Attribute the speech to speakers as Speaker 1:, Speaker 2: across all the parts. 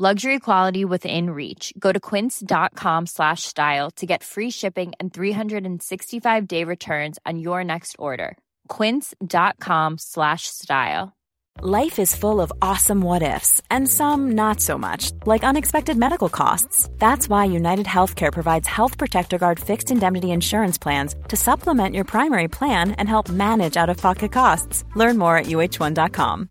Speaker 1: Luxury quality within reach. Go to quince.com slash style to get free shipping and 365 day returns on your next order. Quince.com slash style.
Speaker 2: Life is full of awesome what ifs and some not so much, like unexpected medical costs. That's why United Healthcare provides Health Protector Guard fixed indemnity insurance plans to supplement your primary plan and help manage out of pocket costs. Learn more at uh1.com.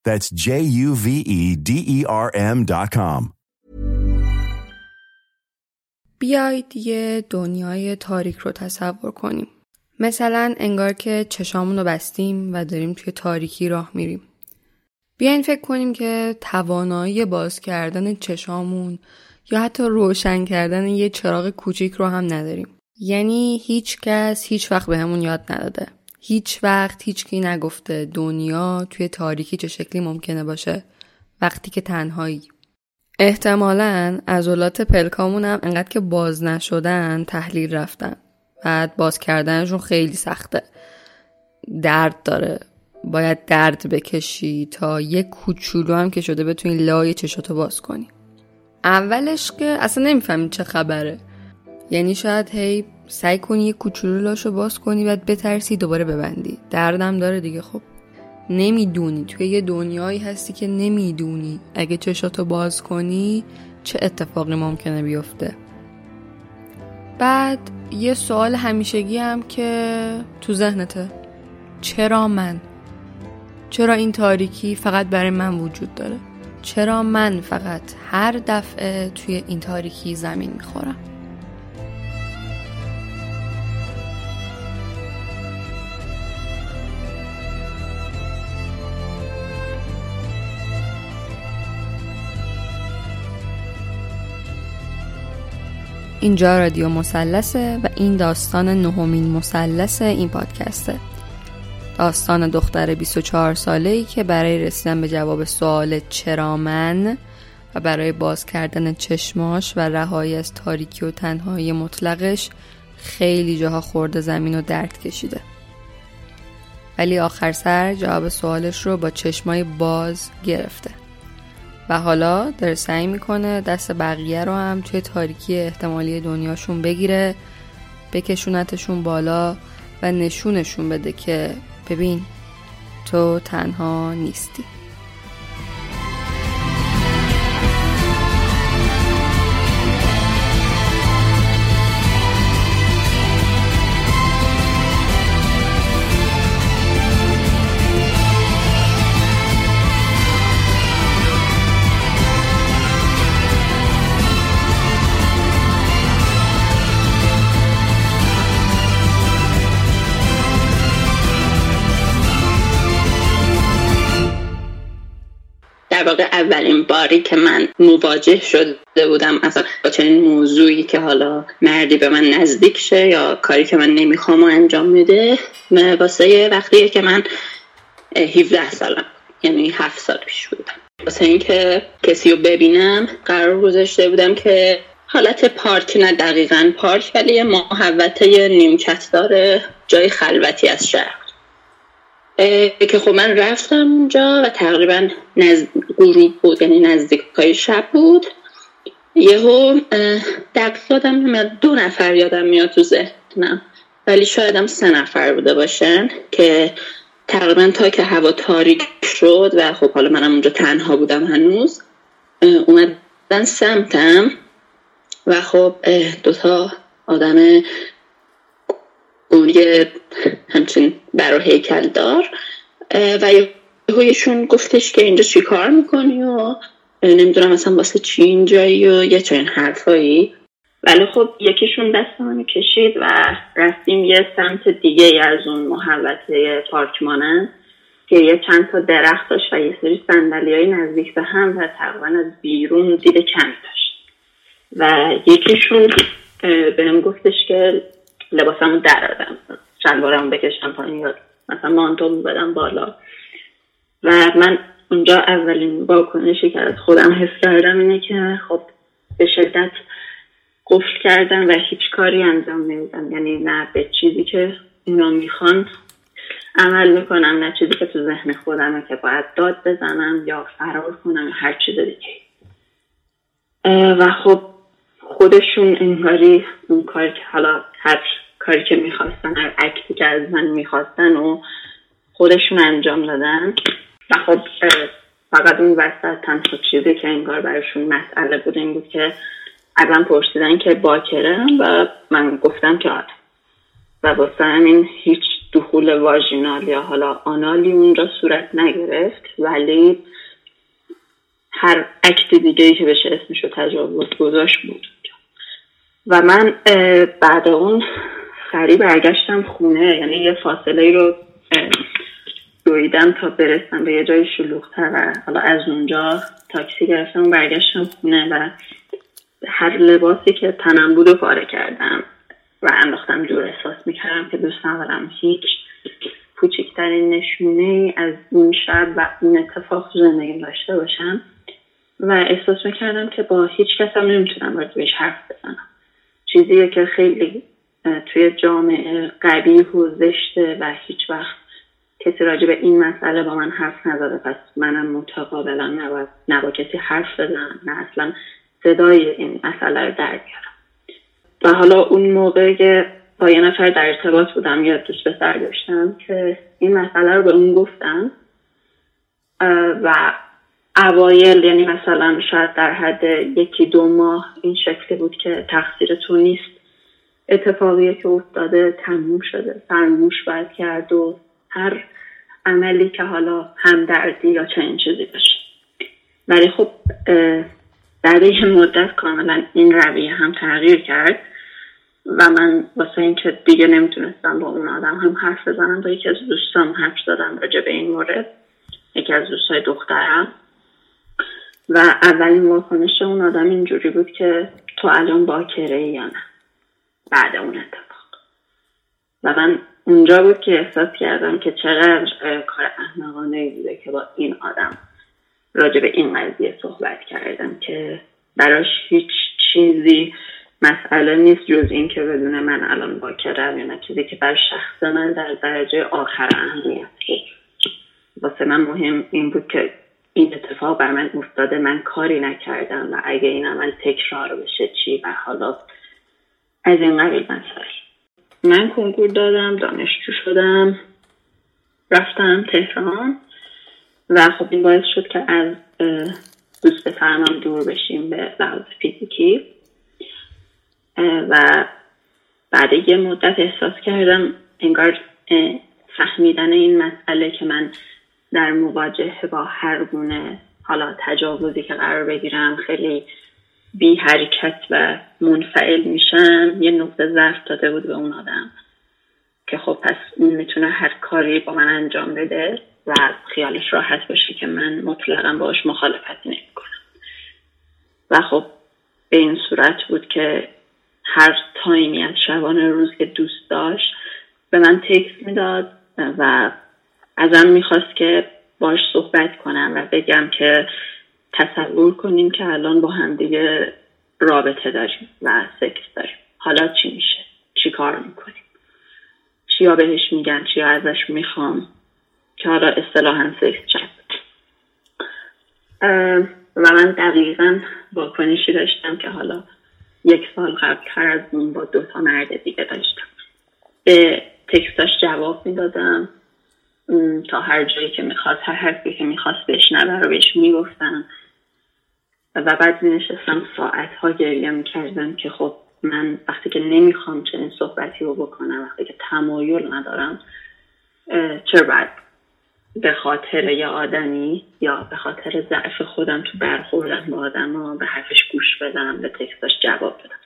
Speaker 3: That's J U V E D E R M.com.
Speaker 4: بیایید یه دنیای تاریک رو تصور کنیم. مثلا انگار که چشامون رو بستیم و داریم توی تاریکی راه میریم. بیاین فکر کنیم که توانایی باز کردن چشامون یا حتی روشن کردن یه چراغ کوچیک رو هم نداریم. یعنی هیچ کس هیچ وقت به همون یاد نداده. هیچ وقت هیچ کی نگفته دنیا توی تاریکی چه شکلی ممکنه باشه وقتی که تنهایی. احتمالا عضلات پلکامون هم انقدر که باز نشدن تحلیل رفتن. بعد باز کردنشون خیلی سخته. درد داره باید درد بکشی تا یه کوچولو هم که شده بتونی لای چشاتو باز کنی اولش که اصلا نمی‌فهمی چه خبره یعنی شاید هی سعی کنی یه کوچولو لاشو باز کنی بعد بترسی دوباره ببندی. دردم داره دیگه خب. نمی‌دونی. توی یه دنیایی هستی که نمی‌دونی. اگه چشاتو باز کنی چه اتفاقی ممکنه بیفته؟ بعد یه سوال همیشگی هم که تو ذهنته. چرا من؟ چرا این تاریکی فقط برای من وجود داره؟ چرا من فقط هر دفعه توی این تاریکی زمین می‌خورم؟ اینجا رادیو مسلسه و این داستان نهمین مسلس این پادکسته. داستان دختر 24 ساله ای که برای رسیدن به جواب سوال چرا من و برای باز کردن چشماش و رهایی از تاریکی و تنهایی مطلقش خیلی جاها خورده زمین و درد کشیده. ولی آخر سر جواب سوالش رو با چشمای باز گرفته. و حالا داره سعی می‌کنه دست بقیه رو هم توی تاریکی احتمالی دنیاشون بگیره بکشونتشون بالا و نشونشون بده که ببین تو تنها نیستی.
Speaker 5: اولین باری که من مواجه شده بودم اصلا با چنین موضوعی که حالا مردی به من نزدیک شه یا کاری که من نمی‌خوام انجام میده واسه وقتیه که من 17 سالم یعنی 7 سال پیش بودم. واسه اینکه کسی رو ببینم قرار گذاشته بودم که حالت پارک نه دقیقا پارک ولی یه محوطه نیمکت داره جای خلوتی از شهر. که خب من رفتم اونجا و تقریبا نزد... غروب بود یعنی نزدیک های شب بود. یهو دقیق یادم نمیاد دو نفر یادم میاد تو ذهنم. ولی شاید هم سه نفر بوده باشن که تقریبا تا که هوا تاریک شد و خب حالا منم اونجا تنها بودم هنوز اومدن سمتم. و خب دوتا آدم گوری همچین برا هیکل دار و یهویشون گفتش که اینجا چی کار می‌کنی و نمی‌دونم مثلا واسه چی اینجایی و یه چنین حرفایی. ولی خب یکیشون دست منو کشید و رفتیم یه سمت دیگه از اون محوطه پارک مانند که یه چند تا درخت داشت و یه سری سندلی های نزدیک به هم و تقریبا از بیرون دید کمی داشت. و یکیشون بهم گفتش که لباسمو درادم شلوارمو بکشم پایین یا مثلا مانتو بدم بالا. و من اونجا اولین واکنشی که از خودم حس کردم اینه که خب به شدت قفل کردم و هیچ کاری انجام نمیدم. یعنی نه به چیزی که اونا می‌خوان عمل می‌کنم نه چیزی که تو ذهن خودمه که باید داد بزنم یا فرار کنم هر چیز دیگه. و خب خودشون انگاری اون کاری که حالا هر کاری که می‌خواستن هر اکتی که از من می‌خواستن و خودشون انجام دادن. و خب فقط اون وسط تنها چیزی که انگار براشون مسئله بود این بود که ازم پرسیدن که باکرم و من گفتم که آره. و واسه همین هیچ دخول واژینال یا حالا آنالی اونجا صورت نگرفت. ولی هر اکت دیگه ای که بشه اسمشو تجاوز گذاشت بود. و من بعد اون سریع برگشتم خونه. یعنی یه فاصله رو دویدم تا برسم به یه جای شلوغتر و حالا از اونجا تاکسی گرفتم و برگشتم خونه و هر لباسی که تنم بود و پاره کردم و انداختم جور احساس می‌کردم که دوست ندارم هیچ کوچکترین نشونه از اون شب و اون اتفاق زندگی داشته باشم و احساس می‌کردم که با هیچ کس هم نمی‌تونم بهش حرف بزنم. چیزیه که خیلی توی جامعه قبیه و زشته و هیچ وقت کسی راجع به این مسئله با من حرف نزده. پس منم متقابلا نباید نبا کسی حرف بزنم. نه اصلا صدای این مسئله رو در بیارم و حالا اون موقع که با یه نفر در ارتباط بودم یا دوست پسر داشتم که این مسئله رو به اون گفتم و اوایل یعنی مثلا شاید در حد یکی دو ماه این شکلی بود که تقصیر تو نیست. اتفاقی که افتاده تموم شده فرموش باید کرد و هر عملی که حالا همدردی یا چنین چیزی باشه. ولی خب بعد یه مدت کاملا این رویه هم تغییر کرد و من واسه اینکه دیگه نمی‌تونستم با اون آدم هم حرف بزنم با یکی از دوستام حرف زدم راجع به این مورد یکی از دوستای دخترم. و اولین واکنش اون آدم اینجوری بود که تو الان باکره یا نه. بعد اون اتفاق. و من اونجا بود که احساس کردم که چقدر کار احمقانه بوده که با این آدم راجع به این قضیه صحبت کردم که براش هیچ چیزی مسئله نیست جز این که بدون من الان باکرم یا چیزی که بر شخص من در درجه آخر اهمیت واسه من مهم این بود که این اتفاق بر من افتاده. من کاری نکردم و اگه این عمل تکرار بشه چی و حالا از این قبیل مسائل من کنکور دادم دانشجو شدم رفتم تهران و خب این باعث شد که از دوست پسرم دور بشیم به لحاظ فیزیکی. و بعد یه مدت احساس کردم انگار فهمیدن این مسئله که من در مواجهه با هر گونه حالا تجاوزی که قرار بگیرم خیلی بی حرکت و منفعل میشم یه نقطه ضعف داده بود به اون آدم که خب پس اون می‌تونه هر کاری با من انجام بده و خیالش راحت باشه که من مطلقا باش مخالفتی نمی‌کنم. و خب به این صورت بود که هر تایمی از شبانه روز که دوست داشت به من تکس می‌داد و ازم می‌خواست که باش صحبت کنم و بگم که تصور کنیم که الان با هم دیگه رابطه داریم و سکس داریم. حالا چی میشه؟ چی کار می‌کنیم؟ چیا بهش میگن چیا ازش می‌خوام که حالا اصطلاحا سکس چت و من دقیقا واکنشی داشتم که حالا یک سال قبل تر از اون با دو تا مرد دیگه داشتم. به تکستاش جواب می‌دادم. تا هر جایی که می‌خواست هر حرفی که می‌خواست بشنوه رو بهش می‌گفتم. و بعد نشستم ساعت ها گریه می‌کردم که خب من وقتی که نمی‌خوام چنین صحبتی رو بکنم وقتی که تمایل ندارم چرا باید به خاطر یه آدمی یا به خاطر ضعف خودم تو برخوردم با آدم ها به حرفش گوش بدم به تکستاش جواب بدم؟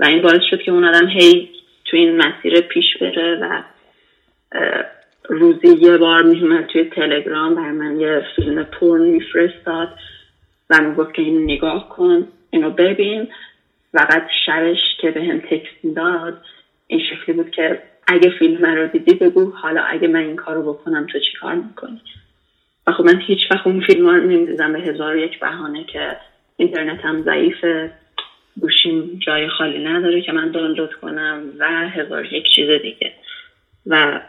Speaker 5: و این باعث شد که اون آدم هی تو این مسیر پیش بره و روزی یه بار میومد توی تلگرام بر من یه فیلم پورن میفرستاد. و می‌گفت که اینو نگاه کن اینو ببین. و بعد شبش که به هم تکست می‌داد این شکلی بود که اگه فیلم رو دیدی بگو حالا اگه من این کارو بکنم تو چی کار می‌کنی؟ و خب من هیچ وقت اون فیلم رو نمی‌دیدم. به هزار یک بهانه که اینترنت هم ضعیفه. گوشیم جای خالی نداره که من دانلود کنم و هزار یک چیز دیگه. و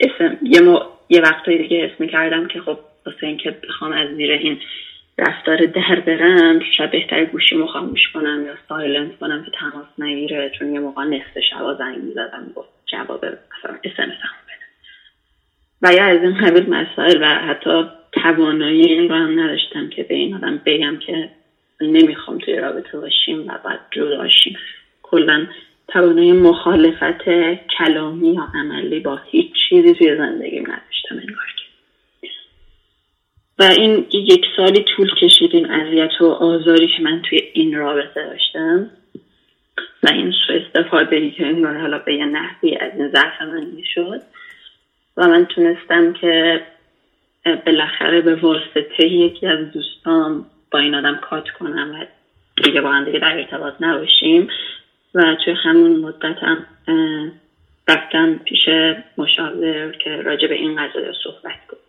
Speaker 5: اسم یه. یه وقتایی دیگه اسم کردم که خب واسه اینکه بخوام از زیر این رفتار در برم شاید بهتر گوشی خاموش کنم یا سایلنت کنم که تماس نگیره چون یه موقع نصف شبا زنگ می‌زدم گفت جواب مثلا اسمس بده. و یا از این قبیل مسائل و حتی توانایی این رو هم نداشتم که به این آدم بگم که نمی‌خوام توی رابطه باشیم و بعد جداشیم کلا توانایی مخالفت کلامی یا عملی با هیچ چیزی توی زندگیم نداشتم انگار. و این یک سالی طول کشید این اذیت و آزاری که من توی این رابطه داشتم و این سو استفاده ای که انگار حالا به یه نحوی از این ضعف من می‌شد و من تونستم که بالاخره به واسطه یکی از دوستان با این آدم کات کنم و دیگه با هم دیگه در ارتباط نباشیم و توی همون مدت هم رفتم پیش مشاور که راجع به این قضیه صحبت کنم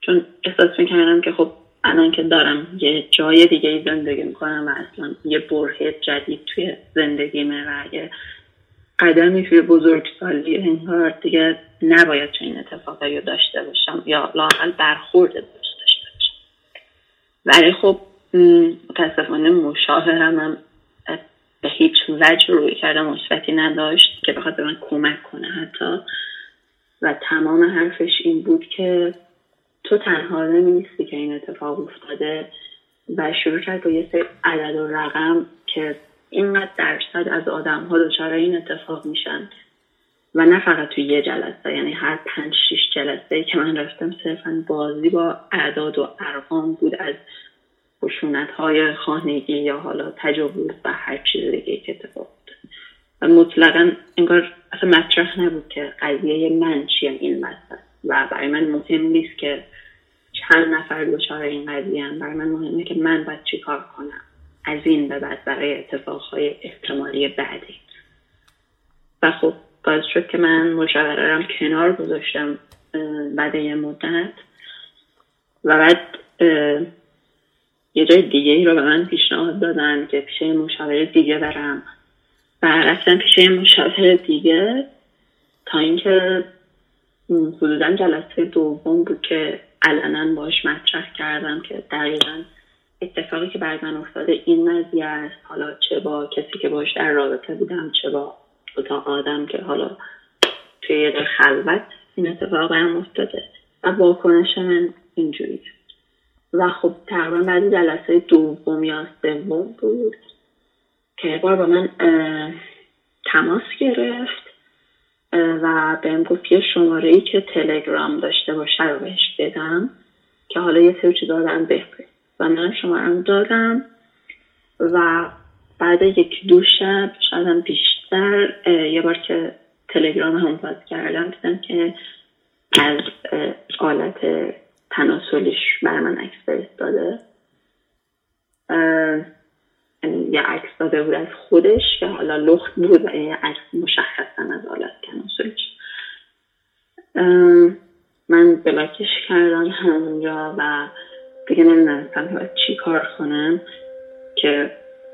Speaker 5: چون احساس می‌کردم که خب الان که دارم یه جای دیگه ای زندگی می‌کنم و اصلا یه برهه جدید توی زندگیمه و اگه قدمی توی بزرگسالی انگار دیگه نباید چنین اتفاقی رو داشته باشم یا لاقل برخورد داشته باشم. ولی خب متاسفانه مشاورم هم به هیچ وجه روی کردم مثبتی نداشت که بخواد به من کمک کنه حتی. و تمام حرفش این بود که تو تنها نیستی که این اتفاق افتاده و شروع کرد با یه سری عدد و رقم که اینقدر درصد از آدم ها دچار این اتفاق میشن. و نه فقط توی یه جلسه یعنی هر پنج شیش جلسه که من رفتم صرفا بازی با اعداد و ارقام بود از خشونت های خانگی یا حالا تجاوز و هر چیز دیگه که اتفاق و مطلقا انگار اصلا مطرح نبود که قضیه من چیه این وسط و برای من مهم نیست که چند نفر دچار این قضیه هم برای من مهمه که من باید چی کار کنم؟ از این به بعد برای اتفاقهای احتمالی بعدی. و خب باز شد که من مشاورم کنار گذاشتم بعد یه مدت. و بعد یه جای دیگه ای رو به من پیشنهاد دادن که پیش مشاور دیگه برم. و رفتم پیش مشاور دیگه تا اینکه حدودا جلسه دوم بود که علنا باش مطرح کردم که دقیقا اتفاقی که بر من افتاده این قضیه است. حالا چه با کسی که باش در رابطه بودم چه با تا آدم که حالا توی یه خلوت این اتفاق برم افتاده. و واکنش من اینجوری و خب تقریبا بعد جلسه دوم یا سوم بود که بار با من تماس گرفت. و بهم گفت یه شماره ای که تلگرام داشته باشه رو بهش بدم که حالا یه سری چیزا دارم و من شماره دادم و بعد یک دو شب شاید بیشتر یه بار که تلگرام هم باز کردم دیدم که از آلت تناسلیش بر من عکس داده یه عکس داده بود از خودش که حالا لخت بود و یه عکس مشخصا از آلت تناسلیش من بلاکش کردم همونجا و دیگه نمی‌دونستم باید چی کار کنم که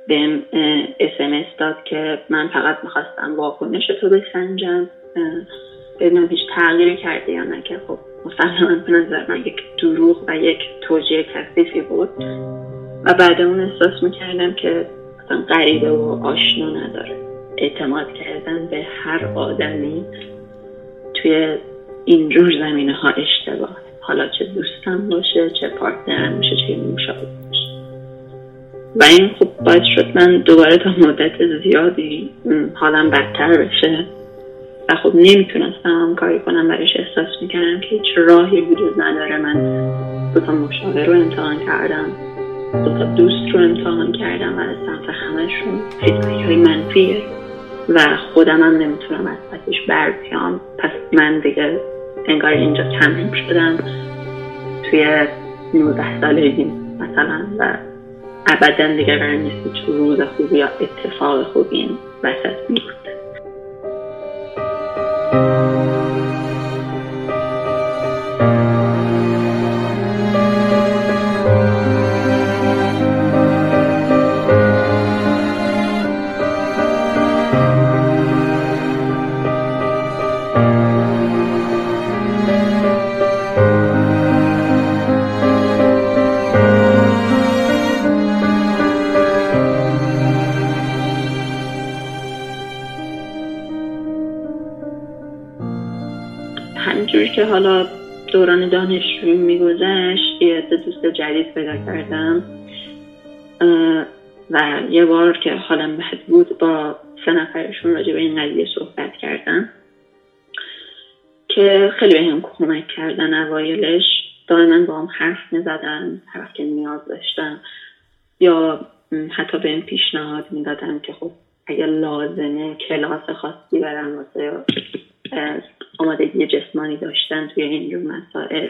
Speaker 5: بهم اسمس داد که من فقط می‌خواستم واکنش تو بسنجم ببینم هیچ تغییری کرده یا نه که خب مسلما به نظر من یک دروغ و یک توجیه کثیفی بود. و بعد اون احساس می‌کردم که اصلا غریبه و آشنا نداره. اعتماد کردن به هر آدمی توی اینجور زمینه ها اشتباه. حالا چه دوستم باشه چه partner م باشه چه مشاور باشه. و این خب باعث شد من دوباره تا مدت زیادی حالم بدتر بشه. و خب نمی‌تونستم کاری کنم برایش احساس می‌کردم که هیچ راهی وجود نداره. من دو تا مشاور رو امتحان کردم. دوست رو امتحان کردم و از سمت همشون feedback های منفیه و خودم هم نمی‌تونم از پسش بر بیام. پس من دیگه انگار اینجا تمرین شدم. توی 19 سالگی مثلا و ابدا دیگه قرار نیست روز خوبی یا اتفاق خوبی این وسط میفته جدید پیدا کردم. و یه بار که حالم بد بود با سه نفرشون راجع به این قضیه صحبت کردم. که خیلی بهم کمک کردن اوایلش. دائما با هم حرف می‌زدن هر که نیاز داشتم. یا حتی به این پیشنهاد می‌دادم که خب اگر لازمه کلاس خاصی برم واسه آمادگی جسمانی داشتن توی اینجور مسائل.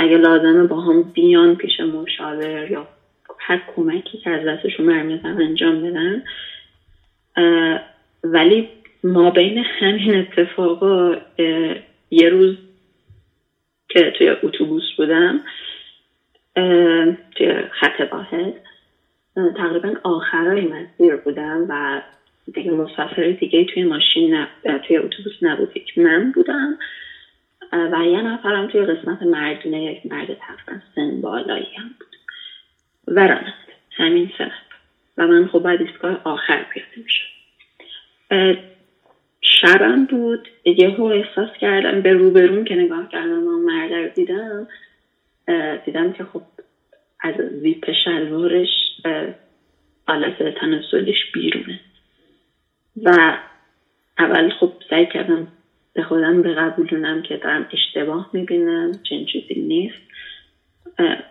Speaker 5: اگه لازمه با هم بیان پیش مشاور یا هر کمکی که از دستشون برمیزن انجام بدن. ولی ما بین همین اتفاقا یه روز که توی اتوبوس بودم توی خط واحد تقریبا آخرای مسیر بودم و دیگه مسافر دیگه توی ماشین نب... توی اتوبوس نبود من بودم. و یه نفرم توی قسمت مردونه یک مرد تقریبا سن بالایی هم بود. و رانند همین سه و من خب باید ایستگاه آخر پیاده می‌شد شبم بود. یهو احساس کردم به روبرون که نگاه کردم و مرد رو دیدم دیدم که خب از زیپ شلوارش آلت تناسلش بیرونه. و اول خب سعی کردم به خودم بقبولونم که دارم اشتباه می‌بینم چنین چیزی نیست.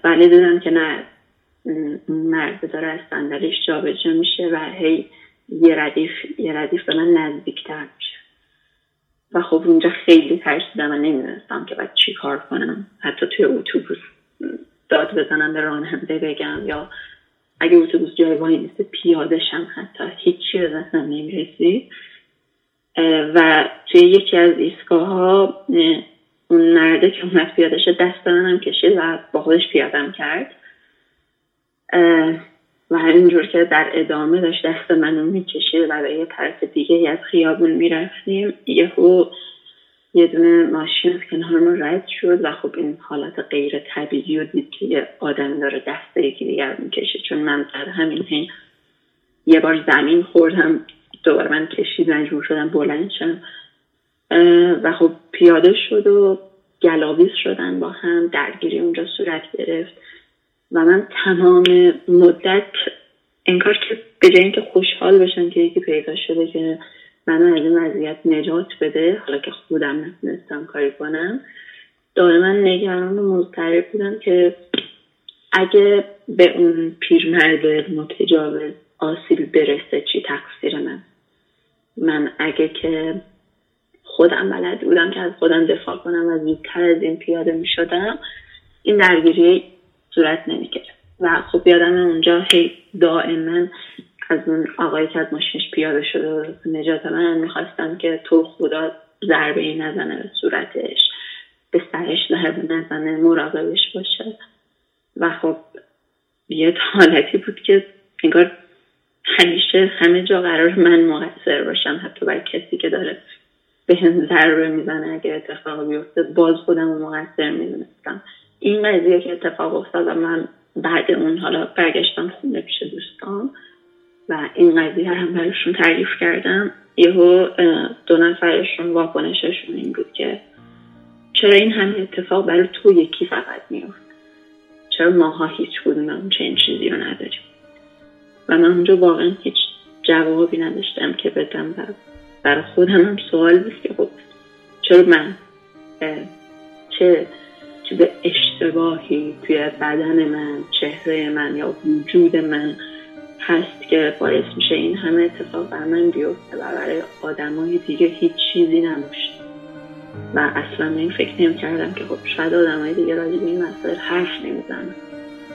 Speaker 5: ولی دیدم که نه مرد داره از صندلیش جابجا میشه و هی یه ردیف یه ردیف به من نزدیکتر میشه. و خب اونجا خیلی ترسیدم و نمی‌دونستم که باید چی کار کنم. حتی توی اتوبوس داد بزنم به راننده بگم یا اگه اتوبوس جای وای نیست پیاده شم حتی. هیچی به ذهنم نمی‌رسید. و توی یکی از ایستگاه ها اون مرده که اومد پیاده شد دست منم کشید و با خودش پیادم کرد. و اینجور که در ادامه داشت دست منو می‌کشید و به یه طرف دیگه از خیابون می‌رفتیم یهو یه دونه ماشین از کنار رد شد و خب این حالت غیر طبیعی رو دید که یه آدم داره دست یکی دیگر می‌کشه چون من در همین حین یه بار زمین خوردم. دوباره من کشید مجبور شدم بلند شم و خب پیاده شد و گلاویز شدن با هم درگیری اونجا صورت گرفت. و من تمام مدت انگار که به جای اینکه خوشحال بشن که یکی پیدا شده که منو از این وضعیت نجات بده حالا که خودم نتونستم کاری کنم دائما نگران و مضطرب بودم که اگه به اون پیرمرد متجاوز آسیب برسه چی تقصیر من؟ من اگه که خودم بلد بودم که از خودم دفاع کنم و زودتر از این پیاده می شدم این درگیری صورت نمی و خب یادم اونجا هی دائما از اون آقایی که از ماشینش پیاده شده و نجات من می‌خواستم که تو خدا ضربه ای نزنه به صورتش به سرش ضربه نزنه مراقبش باشه. و خب یه حالتی بود که انگار همیشه همه جا قرار من مقصر باشم حتی بر کسی که داره به هم ضربه می‌زنه اگه اتفاق بیفته باز خودم مقصر می‌دونستم. این قضیه که اتفاق افتاد من بعد اون حالا برگشتم خونه پیش دوستان و این قضیه هم براشون تعریف کردم یهو دو نفرشون واکنششون این بود که چرا این همه اتفاق برای تو یکی فقط میفته چرا ماها هیچ کدوممون چنین چیزی رو نداریم؟ و من اونجا واقعا هیچ جوابی نداشتم که بدم و برای خودم هم سوال بود که خب چرا من چه چیز اشتباهی توی بدن من چهره من یا وجود من هست که باعث میشه این همه اتفاق بر من بیفته و برای آدمای دیگه هیچ چیزی نباشه. و اصلا این فکر نمی کردم که خب شاید آدمای دیگه راجع به این مسائل حرف نمی‌زنن.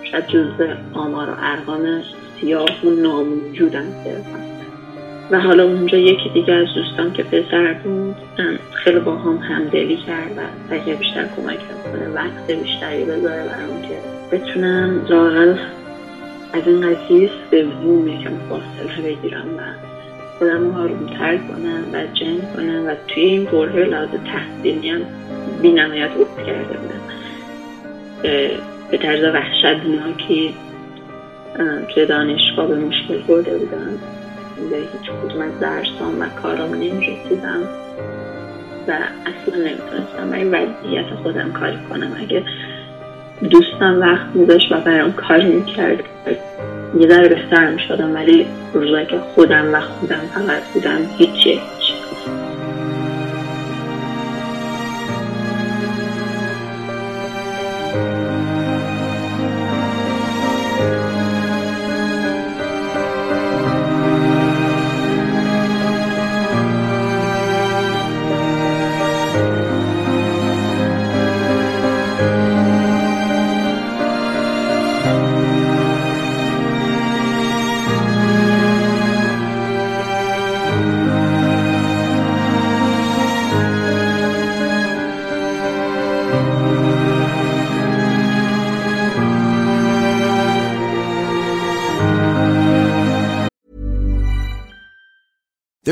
Speaker 5: شاید جزء آمار و ارقام سیاه و ناموجودن صرفا. و حالا اونجا یکی دیگه از دوستان که پسر بود خیلی با هم همدلی کرد و اگه بیشتر کمک کنه وقت بیشتری بذاره برام که بتونم لاقل از این قضیه سوم یکم فاصله بگیرم و خودم آرومتر کنم و جنگ کنم و توی این بره لحاظ تحصیلی هم بی نهایت افت کرده بودم. به طرز وحشتناکی توی دانشگاه به مشکل برده بودم. به هیچ کدوم از درسام و کارام نمی‌رسیدم. و اصلا نمی‌تونستم برای وضعیت خودم کاری کنم. اگه دوستم وقت میداشت و برام کاری می‌کرد یه ذره بهتر می‌شدم ولی روزایی که خودم و خودم فقط بودم هیچی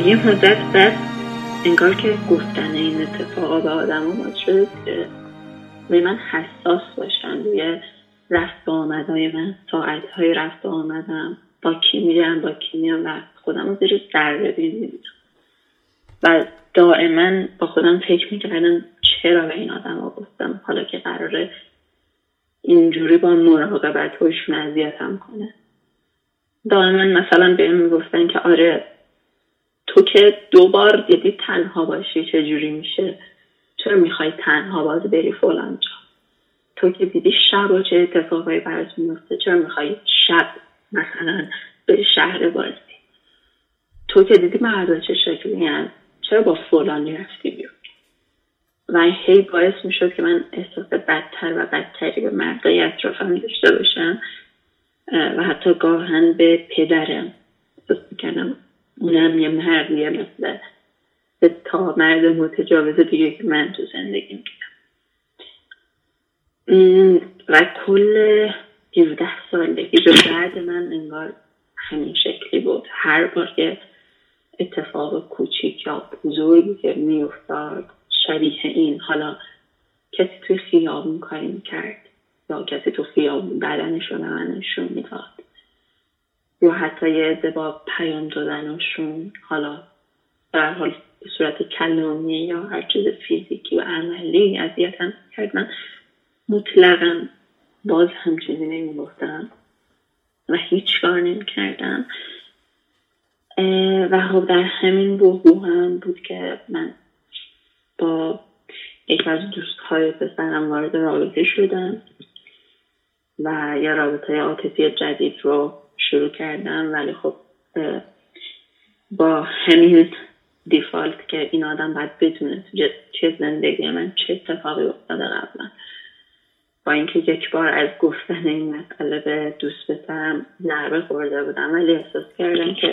Speaker 6: today.
Speaker 5: یه مدت بعد انگار که گفتن این اتفاقا به آدم ها شد که به من حساس باشن روی رفت آمدهای من. ساعتهای رفت و آمدم با کی میرم با کی میام و خودم رو زیر ذره بین و دائما با خودم فکر می‌کردم چرا به این آدم ها گفتم حالا که قراره اینجوری با مراقبت هاشون اذیتم کنه. دائما مثلا بهم می‌گفتن که آره تو که دوبار دیدی تنها باشی چجوری میشه؟ چرا می‌خوای تنها باز بری فلان جا؟ تو که دیدی شب و چه اتفاقایی برات میفته چرا می‌خوای شب مثلا به شهر بازی؟ تو که دیدی مردا چه شکلی چرا با فلانی رفتی بیرون؟ و هی باعث می شد که من احساس بدتر و بدتری به مردای اطرافم داشته باشم و حتی گاهن به پدرم احساس می‌کردم. اونم یه مردیه مثل به تا مرد متجاوز دیگه که من تو زندگی می‌کنم و کل 17 سالگی به بعد من انگار همین شکلی بود. هر بار که اتفاق کوچیک یا بزرگی که میافتاد شبیه این حالا کسی توی خیابون کاری می‌کرد یا کسی تو خیابون بدنش رو من نشون می‌داد. یا حتی یه عده با پیام دادنشون حالا در حال به صورت کلامی یا هر چیز فیزیکی و عملی اذیتم کرد من مطلقا باز هم چیزی نمی‌گفتم و هیچ کار نمی کردم و خب در همین بحبو هم بود که من با یکی از دوستهای پسرم وارد رابطه شدم و یه رابطه عاطفی جدید رو شروع کردم ولی خب با همین دیفالت که این آدم باید بدونه چه زندگی من چه اتفاقی افتاده قبلا. با اینکه یک بار از گفتن این مسئله به دوست پسرم ضربه خورده بودم ولی احساس کردم که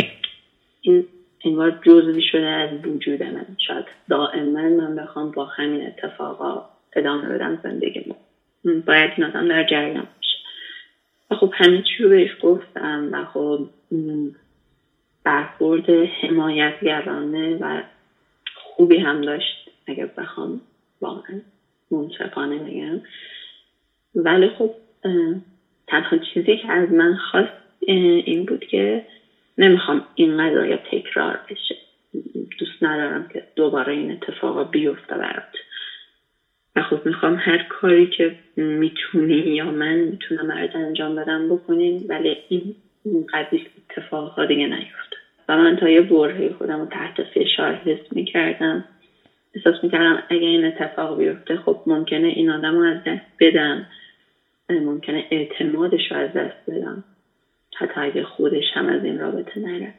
Speaker 5: این انگار جزوی شده از وجود من. شاید دائما من بخوام با همین اتفاقا ادامه بدم زندگی من باید این آدم در جریان و خب همه چی رو بهش گفتم و خب برخورد حمایتگرانه و خوبی هم داشت اگر بخوام واقعا منصفانه بگم. ولی خب تنها چیزی که از من خواست این بود که نمی‌خوام این قضایا تکرار بشه. دوست ندارم که دوباره این اتفاقا بیفته برات. خب می‌خوام هر کاری که می‌تونی یا من می‌تونم برات انجام بدم بکنیم ولی این قضیه اتفاقها دیگه نیفته و من تا یه برهه خودم رو تحت فشار حس می‌کردم. احساس می‌کردم اگه این اتفاق بیفته خب ممکنه این آدم رو از دست بدم. ممکنه اعتمادش رو از دست بدم. حتی اگه خودش هم از این رابطه نره.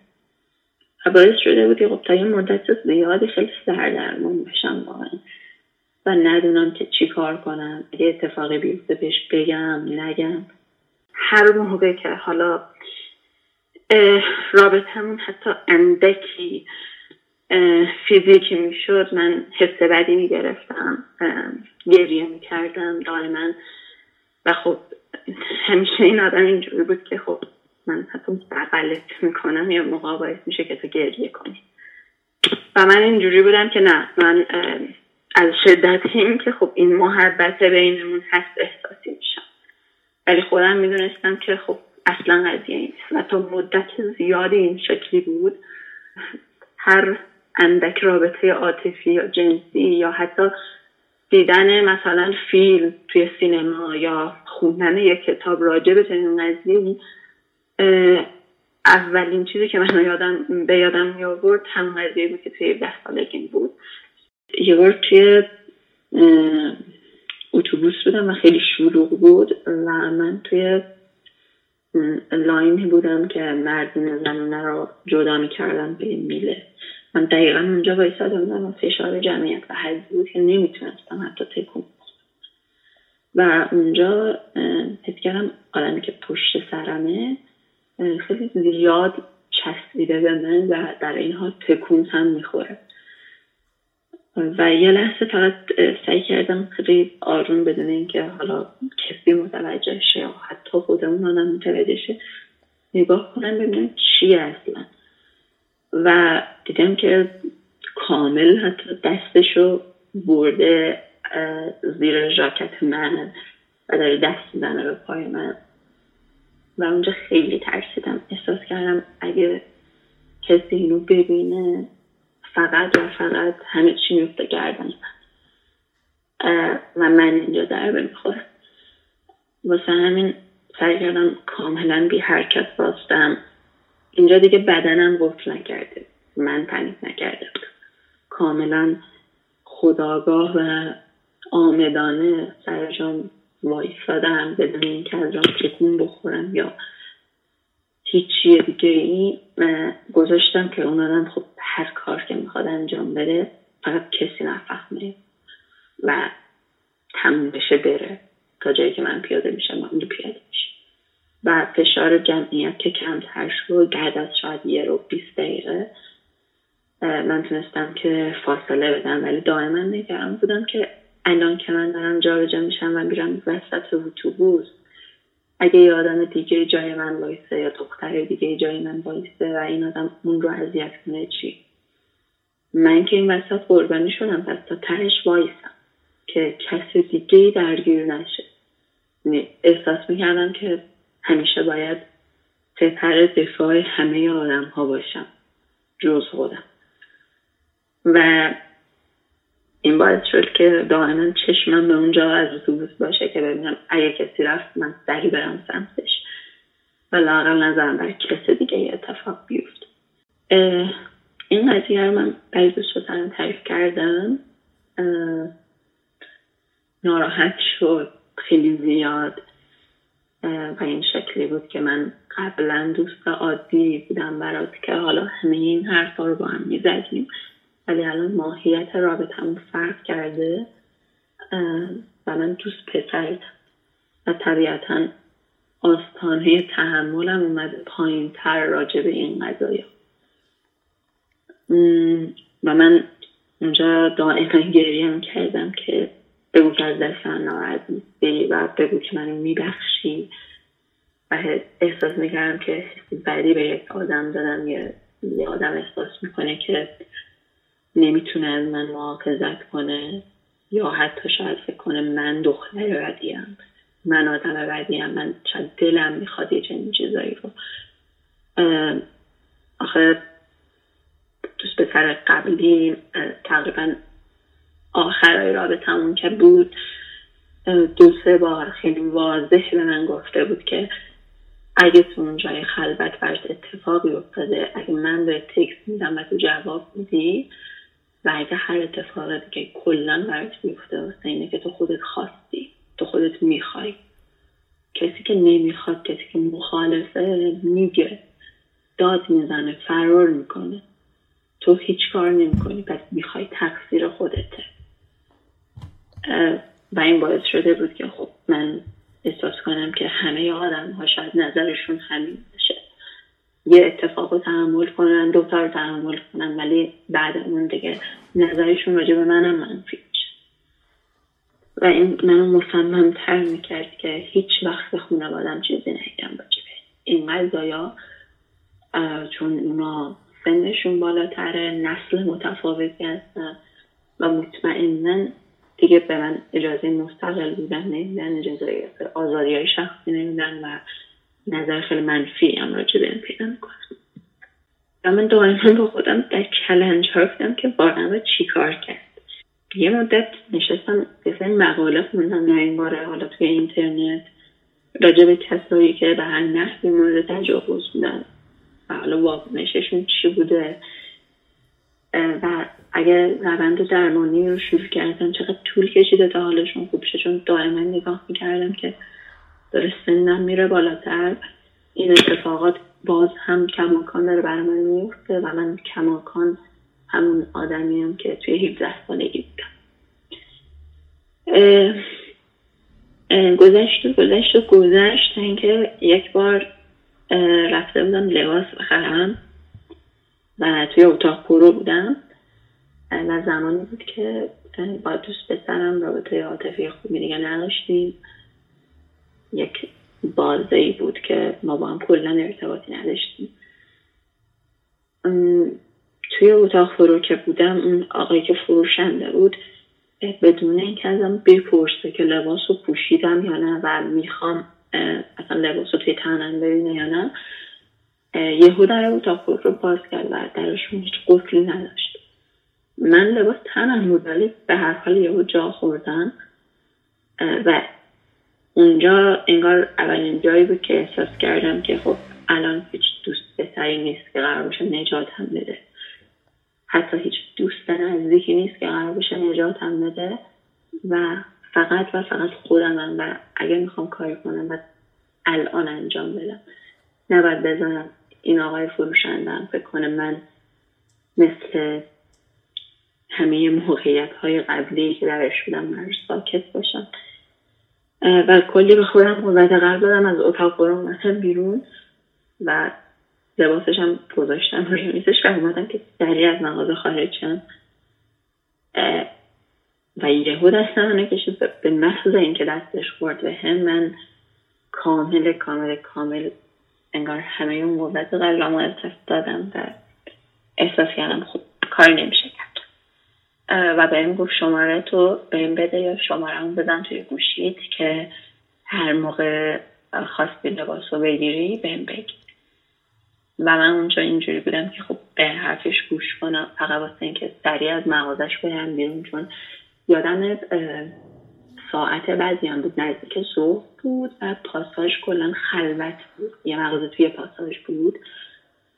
Speaker 5: و باعث شده بود که خب تا یه مدت زیادی خیلی سردرمون بشم واقعا. و ندونم که چی کار کنم. اگه اتفاقی بیفته بهش بگم نگم. هر موقع که حالا رابطمون حتی اندکی فیزیکی می‌شد من حس بدی می‌گرفتم. گریه می‌کردم دائما. و خب همیشه این آدم اینجوری بود که خب من حتی بغلت می‌کنم یا موقع میشه که تو گریه کنی. و من اینجوری بودم که نه من از شدت این که خب این محبت بینمون هست احساسی میشم. ولی خودم می‌دونستم که خب اصلا قضیه این و تا مدت زیادی این شکلی بود هر اندک رابطه عاطفی یا جنسی یا حتی دیدن مثلا فیلم توی سینما یا خوندن یک کتاب راجع به چنین قضیه اولین چیزی که من یادم به یادم می آورد همون قضیه بود که توی ده سالگیم بود. یه بار توی اتوبوس بودم و خیلی شلوغ بود و من توی لاینی بودم که مردین زنونه رو جدا می‌کردن به میله. من دقیقا اونجا وایساده بودم و فشار جمعیت و حضی بود که نمی‌تونستم حتی تکون و اونجا حس کردم آدمی که پشت سرمه خیلی زیاد چسبیده به من و در این حال تکون هم می‌خوره. و یه لحظه فقط سعی کردم خیلی آروم بدون اینکه حالا کسی متوجه شه یا حتی خودمون آنم متوجه شه نگاه کنم ببینم چی اصلا. و دیدم که کامل حتی دستشو برده زیر ژاکت من و داره دست می‌زنه به پای من. و اونجا خیلی ترسیدم. احساس کردم اگه کسی اینو ببینه فقط و فقط همه چی میفته گردن و من اینجا دربه می‌خورم. واسه همین سعی کردم کاملا بی حرکت باستم. اینجا دیگه بدنم گفت نکرده. من پنیک نکرده کاملا خداگاه و آمدانه سرجام وایستادم. بدون اینکه از جام تکون بخورم یا هیچی دیگه ای گذاشتم که اون آدم خب هر کار که می‌خواد انجام بده فقط کسی نفهمه و تموم بشه بره. تا جایی که من پیاده میشم من پیاده میشه و فشار جمعیت که کمتر شد بعد از شاید یه رو بیست دقیقه من تونستم که فاصله بدم. ولی دائما نگران بودم که الان که من دارم جابجا میشم و میرم وسط اتوبوس اگه یه آدم دیگه جای من وایسه یا دختر دیگه جای من وایسه و این آدم اون رو اذیت کنه چی؟ من که این وسط قربانی شدم پس تا تهش وایسم که کسی دیگه درگیر نشه. یعنی احساس می‌کردم که همیشه باید سپر دفاع همه آدم ها باشم جز خودم. و این باعث شد که دائما چشمم به اونجا از اتوبوس باشه که ببینم اگه کسی رفت من سری برم سمتش. و لاقل نظرم بر کسی دیگه اتفاق بیفت. این قضیه رو من برای دوست تعریف کردم. ناراحت شد خیلی زیاد. و این شکلی بود که من قبلا دوست عادی بودم برات که حالا همه این حرفا رو با هم می‌زدیم. ولی الان ماهیت رابطمون فرق کرده. و من دوست پسرتم. و طبیعتا آستانه تحملم اومده پایین تر راجع به این قضايا و من اونجا دائما گریه کردم که بگو که از دست من ناراحت نیستی و بگو که منو میبخشی. و احساس می‌کردم که بعدی به یک آدم دادم یه آدم احساس می‌کنه که نمی‌تونه از من محافظت کنه یا حتی شاید فکر کنه من دختر بدیم. من آدم بدیم. من شاید دلم می‌خواد یه چنین چیزایی رو. آخه دوست پسر قبلی تقریبا آخرای رابطمون که بود دو سه بار خیلی واضح به من گفته بود که اگه تو اون جای خلوت برش اتفاقی افتاده اگه من به تکس میدم و تو جواب میدی و اگه هر اتفاق دیگه کلا برات میفته واسه اینه که تو خودت خواستی تو خودت می‌خوای. کسی که نمی‌خواد کسی که مخالفه میگه داد می‌زنه فرار می‌کنه. تو هیچ کار نمی‌کنی پس می‌خوای تقصیر خودته. و این باعث شده بود که خب من احساس کنم که همه آدم ها شاید نظرشون همین یه اتفاق رو تحمل کنن دو رو تحمل کنن ولی بعد اون دیگه نظرشون راجع به منم منفی و این منو مصمم تر می‌کرد که هیچ وقت به خانوادم چیزی نگم راجع به این قضایا چون اونا سنشون بالاتره نسل متفاوتی هستن و مطمئنا دیگه به من اجازه مستقل بودن نمیدن اجازه آزادی های شخصی نمیدن و نظر خیلی منفی هم راجع به پیدا می‌کنم. و من دائما با خودم در کلنج ها که واقعا چی کار کرد. یه مدت نشستم به مقاله خوندم این باره حالا توی اینترنت راجع به کسایی که به هر نحوی مورد تجاوز بودن. و حالا واکنششون چی بوده. و اگر روند درمانی رو شروع کردن چقدر طول کشیده تا حالشون خوب شه. چون دائما نگاه می‌کردم که داره سنم میره بالاتر. این اتفاقات باز هم کماکان داره برای من میفته و من کماکان همون آدمی هم که توی 17 سالگی بودم. گذشت و گذشت و گذشت اینکه یک بار رفته بودم لباس بخرم و توی اتاق پرو بودم. و زمانی بود که با دوست پسرم رابطه عاطفی خوبی دیگه نداشتیم. یک بازه ای بود که ما با هم کلا ارتباطی نداشتیم. توی اتاق فرو که بودم اون آقایی که فروشنده بود بدون اینکه ازم بپرسه که لباس رو پوشیدم یا نه و می‌خوام اصلا لباس رو توی تنم ببینه یا نه یهو در اتاق فرو رو باز کرد و درشون هیچ قفلی نداشت. من لباس تنم بود ولی به هر حال یهو جا خوردن و اونجا انگار اولین جایی بود که احساس کردم که خب الان هیچ دوست بهتری نیست که قرار باشه نجاتم بده. حتی هیچ دوست نزدیکی نیست که قرار باشه نجاتم بده. و فقط و فقط خودمم و اگر می‌خوام کاری کنم و الان انجام بدم. نباید بذارم این آقای فروشندم فکر کنه من مثل همه موقعیت های قبلی که درش بودم من ساکت باشم. و کلی به خودم قوت قلب دادم از اتاق برون اومدم بیرون و لباسش هم گذاشتم روی میزش و اومدم که سریع از مغازه خارج شم. و یهو دست منو کشید به محض اینکه دستش خورد به هم من کامل کامل کامل انگار همه اون قوت قلبم رو از دست دادم و احساس کردم خب کار نمیشه کرد. و بهم گفت شماره تو بهم بده یا شماره بزن توی گوشیت که هر موقع خواستی لباس رو بگیری بهم بگی و من اونجا اینجوری بودم که خب به حرفش گوش کنم فقط واسه اینکه سریع از مغازش برم بیرون چون یادم ساعت بعضی هم بود نزدیک صبح بود و پاساژ کلا خلوت بود. یه مغازه توی پاساژ بود.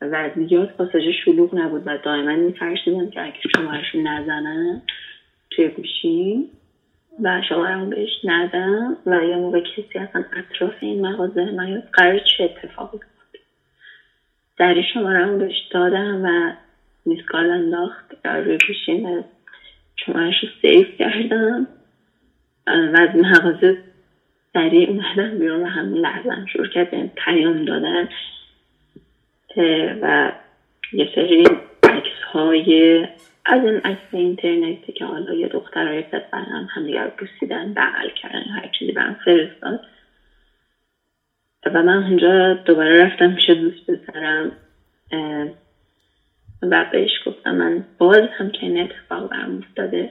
Speaker 5: و زیاد پاساژ شلوغ نبود و دائما میفرشیدم که اگه شمارش نزنم توی گوشی و شمارم بهش ندم و یه موقع کسی اصلا اطراف این مغازه نیاد. قرار چه اتفاقی بود دری شمارم بهش دادم و میسکال انداخت. روی گوشی و شمارش رو سیف کردم. و از مغازه سریع اومدم بیرون و همون لحظه شروع کرد پیام دادن. و یه سری عکس های از این عکس اینترنتی که حالا یه دخترهای پسر هم همدیگر رو بغل کردن هر چیزی برم فرستاد. و من اونجا دوباره رفتم پیش دوست پسرم و بهش گفتم من باز هم این اتفاق برم افتاده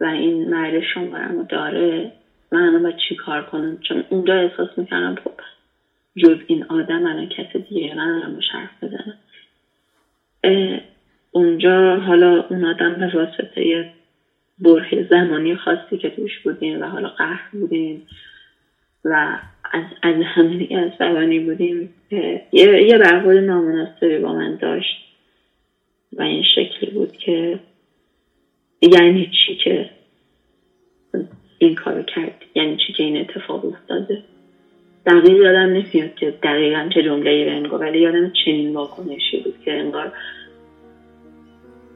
Speaker 5: و این مرد شمارم رو داره من باید چی کار کنم؟ چون اونجا احساس می‌کردم خب جز این آدم الان کس دیگه من باش حرف بزنم. اونجا حالا اون آدم به واسطه بره زمانی خاصی که توش بودیم و حالا قهر بودیم و از از همه از زبانی بودیم یه, یه برخورد نامناسبی با من داشت و این شکلی بود که یعنی چی که این کار کرد یعنی چی که این اتفاق افتاده. دقیق یادم نمیاد که دقیقا چه جمله ای ولی یادم چنین واکنشی بود که انگار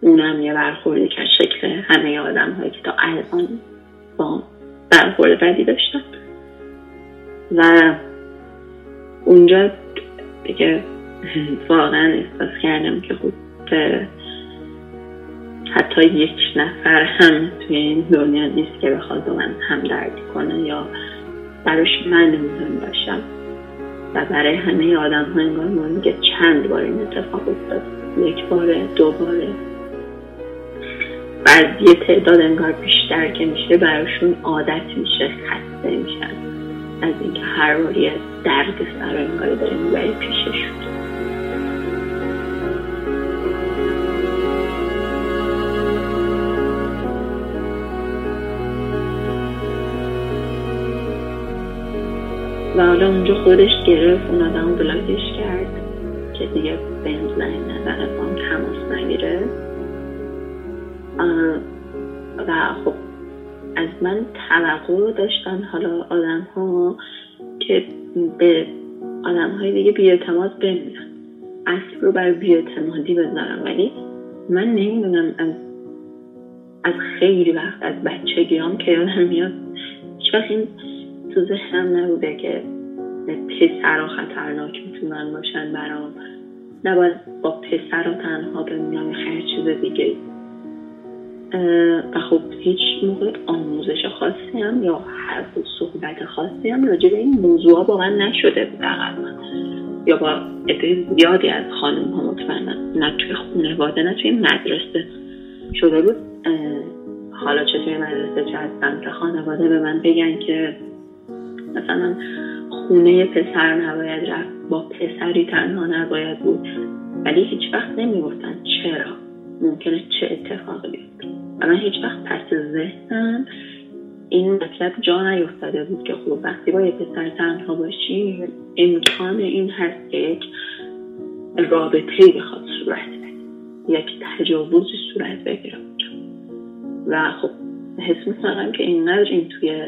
Speaker 5: اونم یه برخوردی که شکل همه آدم هایی که تا الان با برخورد بدی داشتن. و اونجا دیگه واقعا احساس کردم که خود حتی یک نفر هم توی این دنیا نیست که بخواد من هم دردی کنه یا براش من مهم باشم و برای همه آدم ها انگار ما چند بار این اتفاق افتاد. یک بار دو باره و یه تعداد انگار بیشتر که میشه براشون عادت میشه خسته میشن. از اینکه هر باری از درد سر انگاری داره می‌بری پیششون. و حالا اونجا خودش گرفت اون آدم بلاکش کرد که دیگه بهم زنگ نزنه با تماس نگیره. و خب از من توقع داشتن حالا آدم ها که به آدم های دیگه بیاعتماد بمیرن. اصل رو برای بیاعتمادی بذارم ولی من نمی‌دونم از از خیلی وقت از بچگیام که یادم میاد. هیچ این تو ذهنم نبوده که پسر خطرناک می‌تونن باشن برام. نباید با پسر رو تنها بمونم خیلی چیز دیگه. و خب هیچ موقع آموزش خاصی هم یا حرف صحبت خاصی هم راجع به این موضوع با من نشده بود یا با عده زیادی از خانم ها مطمئنا نه توی خانواده نه توی مدرسه. شده بود حالا چه توی مدرسه چه از سمت خانواده به من بگن که مثلا خونه پسر نباید رفت با پسری تنها نباید بود. ولی هیچ وقت نمی‌گفتن چرا. ممکنه چه اتفاقی بیفته من هیچ وقت پس ذهنم این مطلب جا نیفتاده بود که خب وقتی با یه پسر تنها باشی امکان این هست که یک رابطه بخواد صورت یک تجاوزی صورت بگیره و خب حس می‌کنم که اینقدر این توی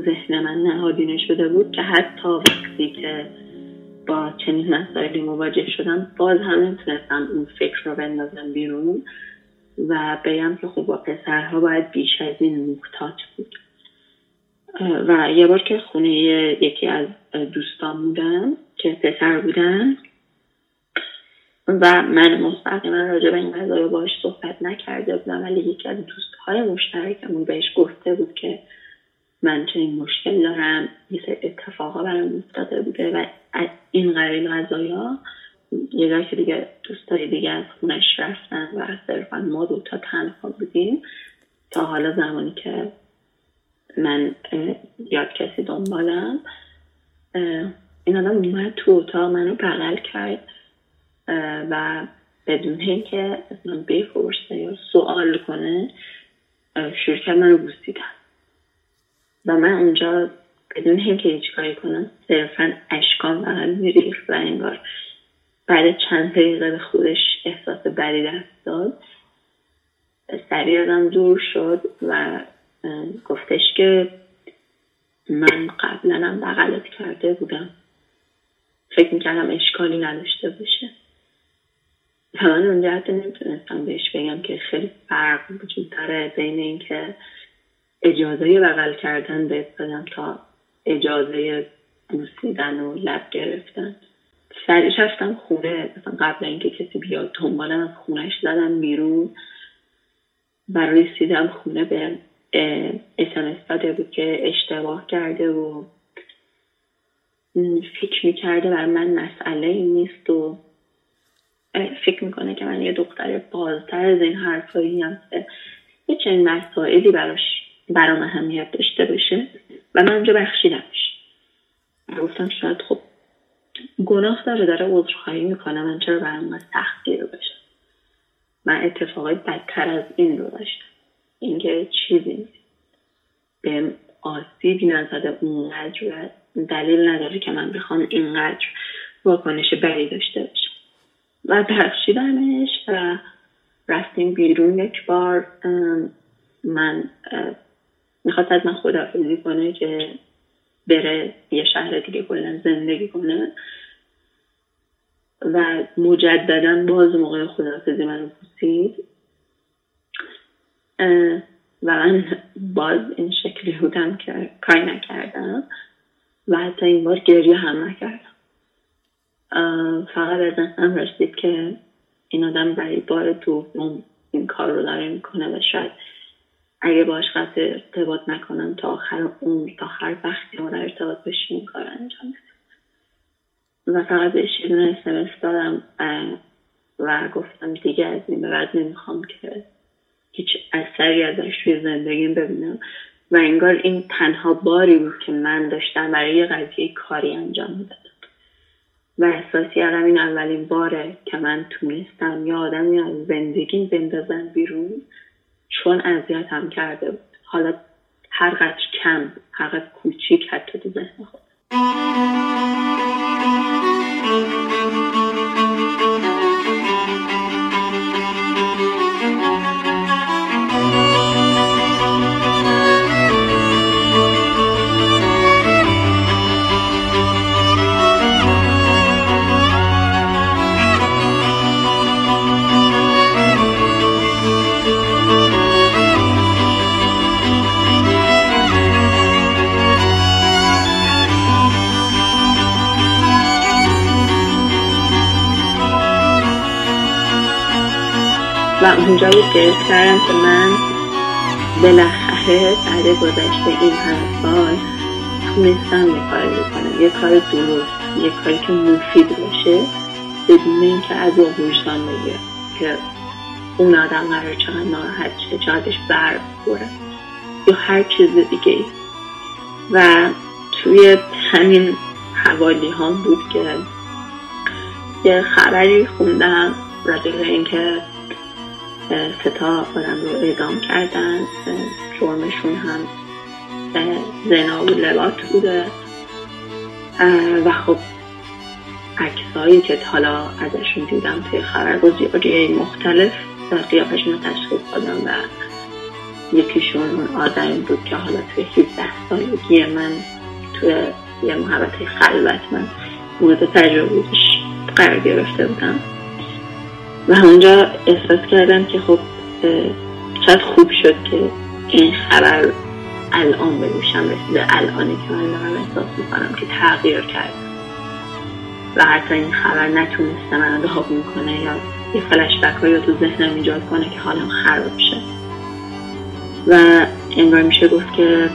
Speaker 5: ذهن من نهادینه شده بود که حتی وقتی که با چنین مسائلی مواجه شدم باز هم نمی‌تونستم اون فکر رو بندازم بیرون و بگم که خب با پسرها باید بیش از این محتاط بود. و یه بار که خونه یکی از دوستان بودم که پسر بودن و من مستقیما راجع به این قضایی باش صحبت نکرده بودم ولی یکی از دوستهای مشترکمون بهش گفته بود که من چنین مشکل دارم یه سری اتفاقا برام افتاده بوده و این قبیل غذایا یه جایی که دیگه دوستای دیگه از خونش رفتن و صرفا ما دوتا تنها بودیم تا حالا زمانی که من یاد کسی دنبالم این آدم اومد تو اتاق منو بغل کرد و بدون اینکه من بپرسه یا سوال کنه شروع کرد منو بوسیدن. و من اونجا بدون اینکه هیچ کاری کنم صرفا اشکام فقط میریخت و انگار بعد چند دقیقه به خودش احساس بدی دست داد. سریع ازم دور شد و گفتش که من قبلا هم بغلت کرده بودم. فکر می‌کردم اشکالی نداشته باشه. و من اونجا حتی نمی‌تونستم بهش بگم که خیلی فرق وجود داره بین اینکه اجازه بغل کردن بهت بدم تا اجازه بوسیدن و لب گرفتن. سریش رفتم خونه مثلا قبل اینکه کسی بیاد دنبالم از خونش زدم بیرون. و رسیدم خونه به اسمس داده بود که اشتباه کرده و فکر می‌کرده بر من مسئله این نیست و فکر می‌کنه که من یه دختر بازتر از این حرفایی هم. یه چنین مسائلی براش برام اهمیت داشته باشه و من اونجا بخشیدمش. گفتم شاید خب گناه داره داره عذرخواهی می‌کنه من چرا برام سخت گیر باشه من اتفاقای بدتر از این رو داشتم. اینکه چیزی به آسیبی نزده اونقدر دلیل نداره که من بخوام اینقدر واکنش بدی داشته باشم. و بخشیدمش و رفتیم بیرون یک بار من می‌خواست از من خدافزی کنه که بره یه شهر دیگه کلا زندگی کنه. و مجددا باز موقع خدافزی من پوسید و من باز این شکلی بودم که کاری نکردم و حتی این بار گریه هم نکردم. فقط از دستم رسید که این آدم برای بار دوم این کار رو داره می‌کنه و شاید اگه باش قصد ارتباط نکنم تا آخر اون تا هر وقتی در ارتباط بشیم این کار انجام و فقط بهش یه دونه اسمس دادم و گفتم دیگه از این به بعد نمی‌خوام که هیچ اثری ازش توی زندگیم ببینم. و انگار این تنها باری بود که من داشتم برای یه قضیه کاری انجام می‌دادم. و احساسی کردم این اولین باره که من تونستم یا آدمی از زندگیم بندازم بیرون چون اذیتم کرده بود. حالا هر قدر کم هر قدر کوچیک حتی تو ذهن خود. بود که کردم که من بالاخره بعد گذشته این هر سال تونستم یه کاری بکنم. یه کار درست یه کاری که مفید باشه بدون اینکه از وجدان بگیره که اون آدم قرار چقدر ناراحت شه چقدرش برد بره یا هر چیز دیگه و توی همین حوالی هم بود که یه خبری خوندم راجع به اینکه ستا آدم رو اعدام کردن جرمشون هم زنا و لبات بوده. و خب عکسایی که حالا ازشون دیدم توی خبرگزاری مختلف قیافشون رو تشخیص دادم و یکیشون اون آدمی بود که حالا توی 17 سالگی من توی یه محبت خلوت من مورد تجربهش قرار گرفته بودم. و اونجا احساس کردم که خب شاید خوب شد که این خبر الان به گوشم رسیده الانی که من دارم احساس می‌کنم که تغییر کرد. و حتی این خبر نتونسته من دهاب می‌کنه یا یه فلشبک های تو ذهنم ایجاد کنه که حالم خراب شه. و انگار میشه گفت که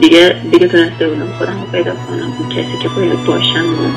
Speaker 5: دیگه دیگه تونسته بودم خودم رو پیدا کنم. کسی که باید باشم و